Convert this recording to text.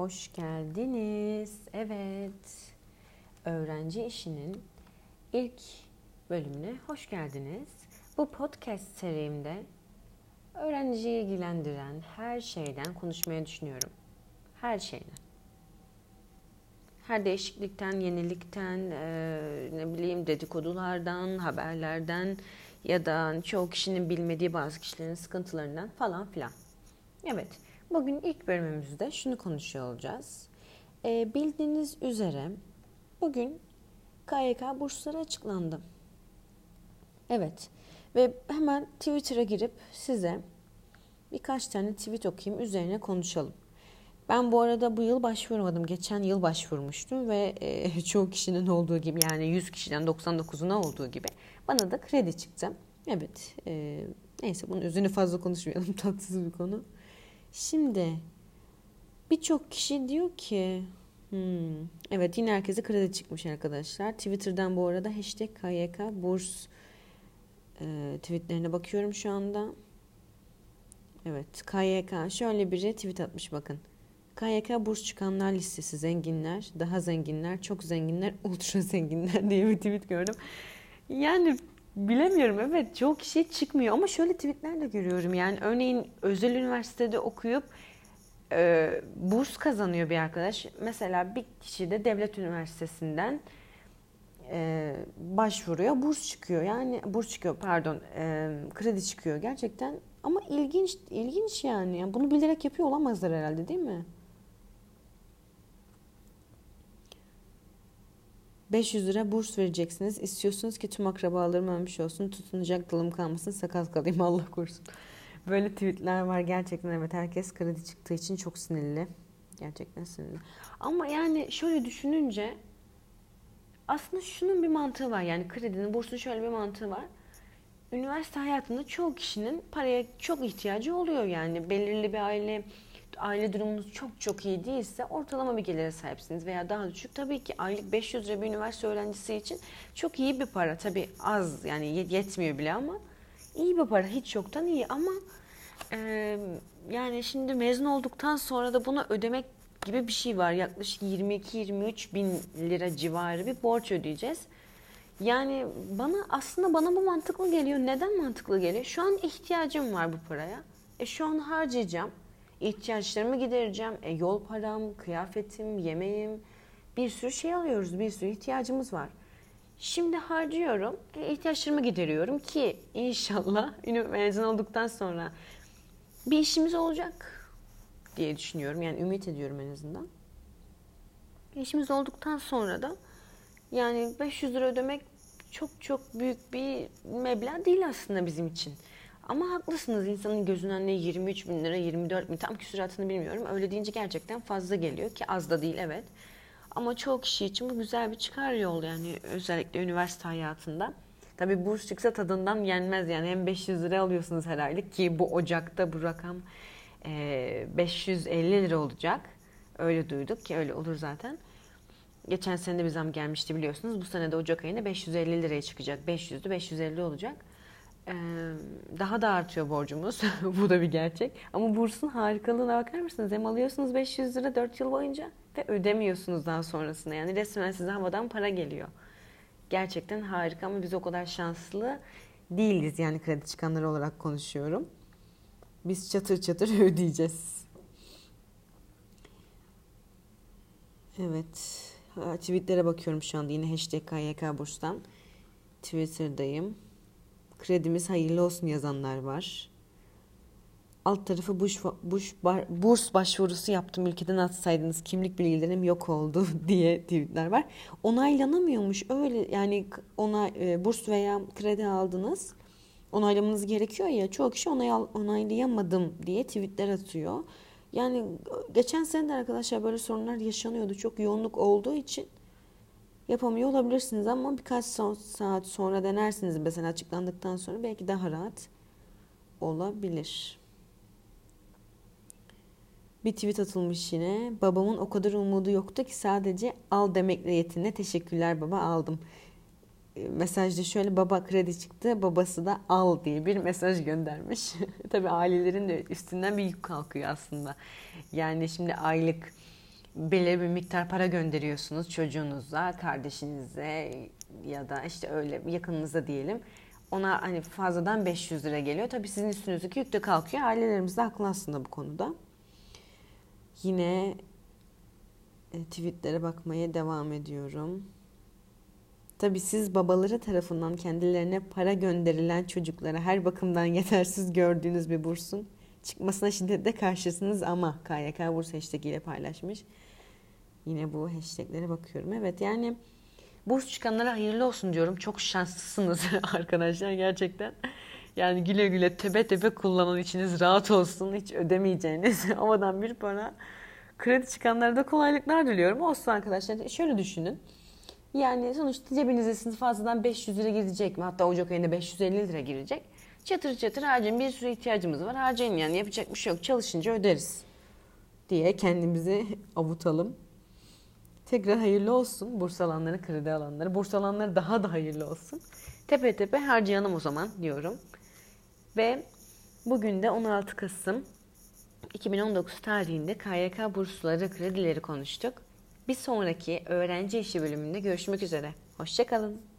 hoş geldiniz. Evet, öğrenci işinin ilk bölümüne hoş geldiniz. Bu podcast serimde öğrenciyi ilgilendiren her şeyden konuşmaya düşünüyorum. Her şeyden. Her değişiklikten, yenilikten, ne bileyim dedikodulardan, haberlerden ya da çoğu kişinin bilmediği bazı kişilerin sıkıntılarından falan filan. Evet, bugün ilk bölümümüzde şunu konuşuyor olacağız. Ee, bildiğiniz üzere bugün KYK bursları açıklandı. Evet ve hemen Twitter'a girip size birkaç tane tweet okuyayım üzerine konuşalım. Ben bu arada bu yıl başvurmadım. Geçen yıl başvurmuştum ve e, çoğu kişinin olduğu gibi yani 100 kişiden 99'una olduğu gibi bana da kredi çıktı. Evet. E, neyse bunun üzerine fazla konuşmayalım. Tatsız bir konu. Şimdi birçok kişi diyor ki hmm, evet yine herkese kredi çıkmış arkadaşlar. Twitter'dan bu arada hashtag KYK burs e, tweetlerine bakıyorum şu anda. Evet KYK şöyle biri tweet atmış bakın. KYK burs çıkanlar listesi zenginler, daha zenginler, çok zenginler, ultra zenginler diye bir tweet gördüm. Yani bilemiyorum evet çok kişi çıkmıyor ama şöyle tweetler de görüyorum. Yani örneğin özel üniversitede okuyup e, burs kazanıyor bir arkadaş. Mesela bir kişi de devlet üniversitesinden e, başvuruyor. Burs çıkıyor. Yani burs çıkıyor pardon e, kredi çıkıyor gerçekten. Ama ilginç ilginç yani. yani. Bunu bilerek yapıyor olamazlar herhalde değil mi? 500 lira burs vereceksiniz. İstiyorsunuz ki tüm akrabalarım ölmüş olsun. Tutunacak dalım kalmasın. Sakal kalayım Allah korusun. Böyle tweetler var. Gerçekten evet herkes kredi çıktığı için çok sinirli. Gerçekten sinirli. Ama yani şöyle düşününce aslında şunun bir mantığı var. Yani kredinin, bursun şöyle bir mantığı var. Üniversite hayatında çoğu kişinin paraya çok ihtiyacı oluyor yani. Belirli bir aile aile durumunuz çok çok iyi değilse ortalama bir gelire sahipsiniz veya daha düşük. Tabii ki aylık 500 lira bir üniversite öğrencisi için çok iyi bir para. Tabii az yani yetmiyor bile ama iyi bir para. Hiç yoktan iyi ama e, yani şimdi mezun olduktan sonra da bunu ödemek gibi bir şey var. Yaklaşık 22-23 bin lira civarı bir borç ödeyeceğiz. Yani bana aslında bana bu mantıklı geliyor. Neden mantıklı geliyor? Şu an ihtiyacım var bu paraya. E şu an harcayacağım ihtiyaçlarımı gidereceğim. E, yol param, kıyafetim, yemeğim bir sürü şey alıyoruz. Bir sürü ihtiyacımız var. Şimdi harcıyorum. E, ihtiyaçlarımı gideriyorum ki inşallah mezun olduktan sonra bir işimiz olacak diye düşünüyorum. Yani ümit ediyorum en azından. İşimiz olduktan sonra da yani 500 lira ödemek çok çok büyük bir meblağ değil aslında bizim için. Ama haklısınız insanın gözünden ne 23 bin lira 24 bin tam küsuratını bilmiyorum. Öyle deyince gerçekten fazla geliyor ki az da değil evet. Ama çoğu kişi için bu güzel bir çıkar yol yani özellikle üniversite hayatında. Tabi burs çıksa tadından yenmez yani hem 500 lira alıyorsunuz her aylık ki bu Ocak'ta bu rakam 550 lira olacak. Öyle duyduk ki öyle olur zaten. Geçen sene de bir zam gelmişti biliyorsunuz. Bu sene de Ocak ayında 550 liraya çıkacak. 500'dü 550 olacak daha da artıyor borcumuz. Bu da bir gerçek. Ama bursun harikalığına bakar mısınız? Hem alıyorsunuz 500 lira 4 yıl boyunca ve ödemiyorsunuz daha sonrasında. Yani resmen size havadan para geliyor. Gerçekten harika ama biz o kadar şanslı değiliz. Yani kredi çıkanlar olarak konuşuyorum. Biz çatır çatır ödeyeceğiz. Evet. Tweetlere bakıyorum şu anda. Yine hashtag KYK burstan. Twitter'dayım. Kredimiz hayırlı olsun yazanlar var. Alt tarafı buş, buş, bar, burs başvurusu yaptım ülkeden atsaydınız kimlik bilgilerim yok oldu diye tweetler var. Onaylanamıyormuş öyle yani ona e, burs veya kredi aldınız onaylamanız gerekiyor ya çoğu kişi onay, onaylayamadım diye tweetler atıyor. Yani geçen sene de arkadaşlar böyle sorunlar yaşanıyordu. Çok yoğunluk olduğu için yapamıyor olabilirsiniz ama birkaç saat sonra denersiniz mesela açıklandıktan sonra belki daha rahat olabilir. Bir tweet atılmış yine. Babamın o kadar umudu yoktu ki sadece al demekle yetine teşekkürler baba aldım. E, mesajda şöyle baba kredi çıktı babası da al diye bir mesaj göndermiş. Tabi ailelerin de üstünden bir yük kalkıyor aslında. Yani şimdi aylık belirli bir miktar para gönderiyorsunuz çocuğunuza, kardeşinize ya da işte öyle yakınınıza diyelim. Ona hani fazladan 500 lira geliyor. Tabii sizin üstünüzdeki yük de kalkıyor. Ailelerimiz de haklı aslında bu konuda. Yine e, tweetlere bakmaya devam ediyorum. Tabii siz babaları tarafından kendilerine para gönderilen çocuklara her bakımdan yetersiz gördüğünüz bir bursun çıkmasına şiddetle karşısınız ama KYK burs hashtag ile paylaşmış. Yine bu hashtaglere bakıyorum. Evet yani burs çıkanlara hayırlı olsun diyorum. Çok şanslısınız arkadaşlar gerçekten. Yani güle güle tepe tepe kullanın içiniz rahat olsun. Hiç ödemeyeceğiniz havadan bir para. Kredi çıkanlara da kolaylıklar diliyorum. Olsun arkadaşlar. Şöyle düşünün. Yani sonuçta cebinize fazladan 500 lira girecek mi? Hatta Ocak ayında 550 lira girecek. Çatır çatır harcayın. Bir sürü ihtiyacımız var. Harcayın yani yapacak bir şey yok. Çalışınca öderiz diye kendimizi avutalım. Tekrar hayırlı olsun burs alanları, kredi alanları. Burs alanları daha da hayırlı olsun. Tepe tepe harcayalım o zaman diyorum. Ve bugün de 16 Kasım 2019 tarihinde KYK bursları, kredileri konuştuk. Bir sonraki öğrenci işi bölümünde görüşmek üzere. Hoşçakalın.